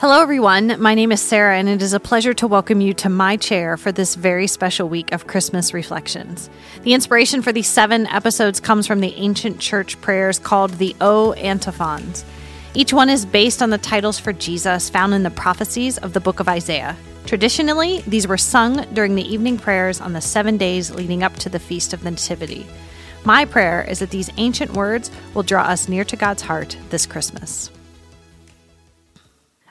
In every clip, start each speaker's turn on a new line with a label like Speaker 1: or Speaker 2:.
Speaker 1: Hello, everyone. My name is Sarah, and it is a pleasure to welcome you to my chair for this very special week of Christmas reflections. The inspiration for these seven episodes comes from the ancient church prayers called the O Antiphons. Each one is based on the titles for Jesus found in the prophecies of the book of Isaiah. Traditionally, these were sung during the evening prayers on the seven days leading up to the Feast of the Nativity. My prayer is that these ancient words will draw us near to God's heart this Christmas.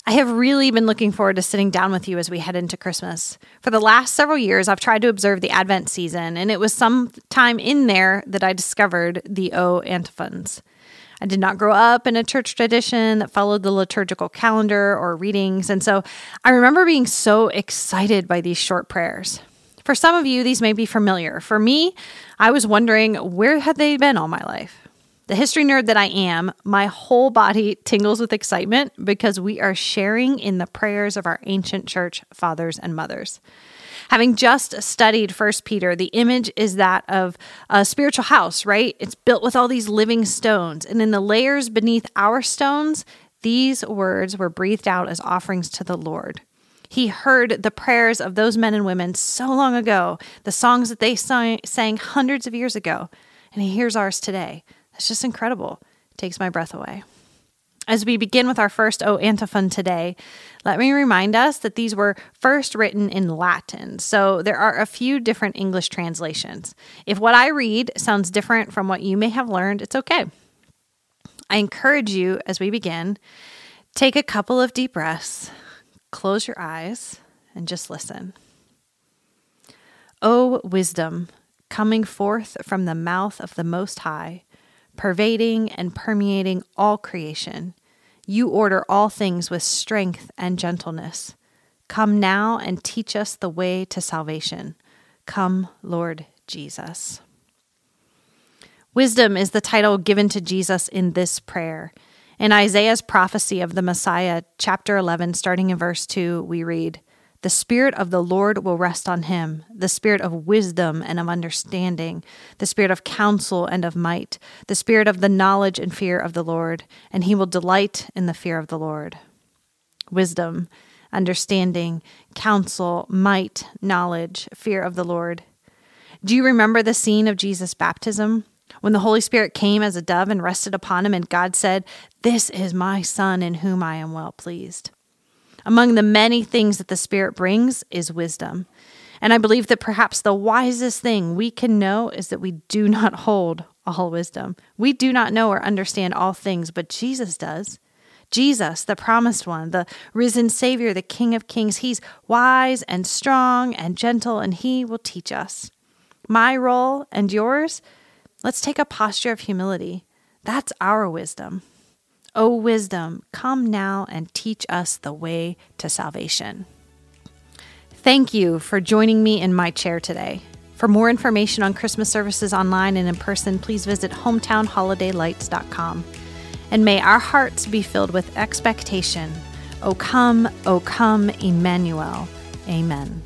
Speaker 1: I have really been looking forward to sitting down with you as we head into Christmas. For the last several years, I've tried to observe the Advent season, and it was some time in there that I discovered the O antiphons. I did not grow up in a church tradition that followed the liturgical calendar or readings, and so I remember being so excited by these short prayers. For some of you, these may be familiar. For me, I was wondering where had they been all my life? The history nerd that I am, my whole body tingles with excitement because we are sharing in the prayers of our ancient church fathers and mothers. Having just studied First Peter, the image is that of a spiritual house, right? It's built with all these living stones, and in the layers beneath our stones, these words were breathed out as offerings to the Lord. He heard the prayers of those men and women so long ago, the songs that they sang, sang hundreds of years ago, and he hears ours today. It's just incredible. It takes my breath away. As we begin with our first O antiphon today, let me remind us that these were first written in Latin, so there are a few different English translations. If what I read sounds different from what you may have learned, it's okay. I encourage you as we begin, take a couple of deep breaths, close your eyes, and just listen. O wisdom, coming forth from the mouth of the Most High, pervading and permeating all creation. You order all things with strength and gentleness. Come now and teach us the way to salvation. Come, Lord Jesus. Wisdom is the title given to Jesus in this prayer. In Isaiah's prophecy of the Messiah, chapter 11, starting in verse 2, we read, the Spirit of the Lord will rest on him the Spirit of wisdom and of understanding, the Spirit of counsel and of might, the Spirit of the knowledge and fear of the Lord, and he will delight in the fear of the Lord. Wisdom, understanding, counsel, might, knowledge, fear of the Lord. Do you remember the scene of Jesus' baptism? When the Holy Spirit came as a dove and rested upon him, and God said, This is my Son in whom I am well pleased. Among the many things that the Spirit brings is wisdom. And I believe that perhaps the wisest thing we can know is that we do not hold all wisdom. We do not know or understand all things, but Jesus does. Jesus, the promised one, the risen Savior, the King of Kings, he's wise and strong and gentle, and he will teach us. My role and yours, let's take a posture of humility. That's our wisdom. O wisdom, come now and teach us the way to salvation. Thank you for joining me in my chair today. For more information on Christmas services online and in person, please visit hometownholidaylights.com. And may our hearts be filled with expectation. O come, O come, Emmanuel. Amen.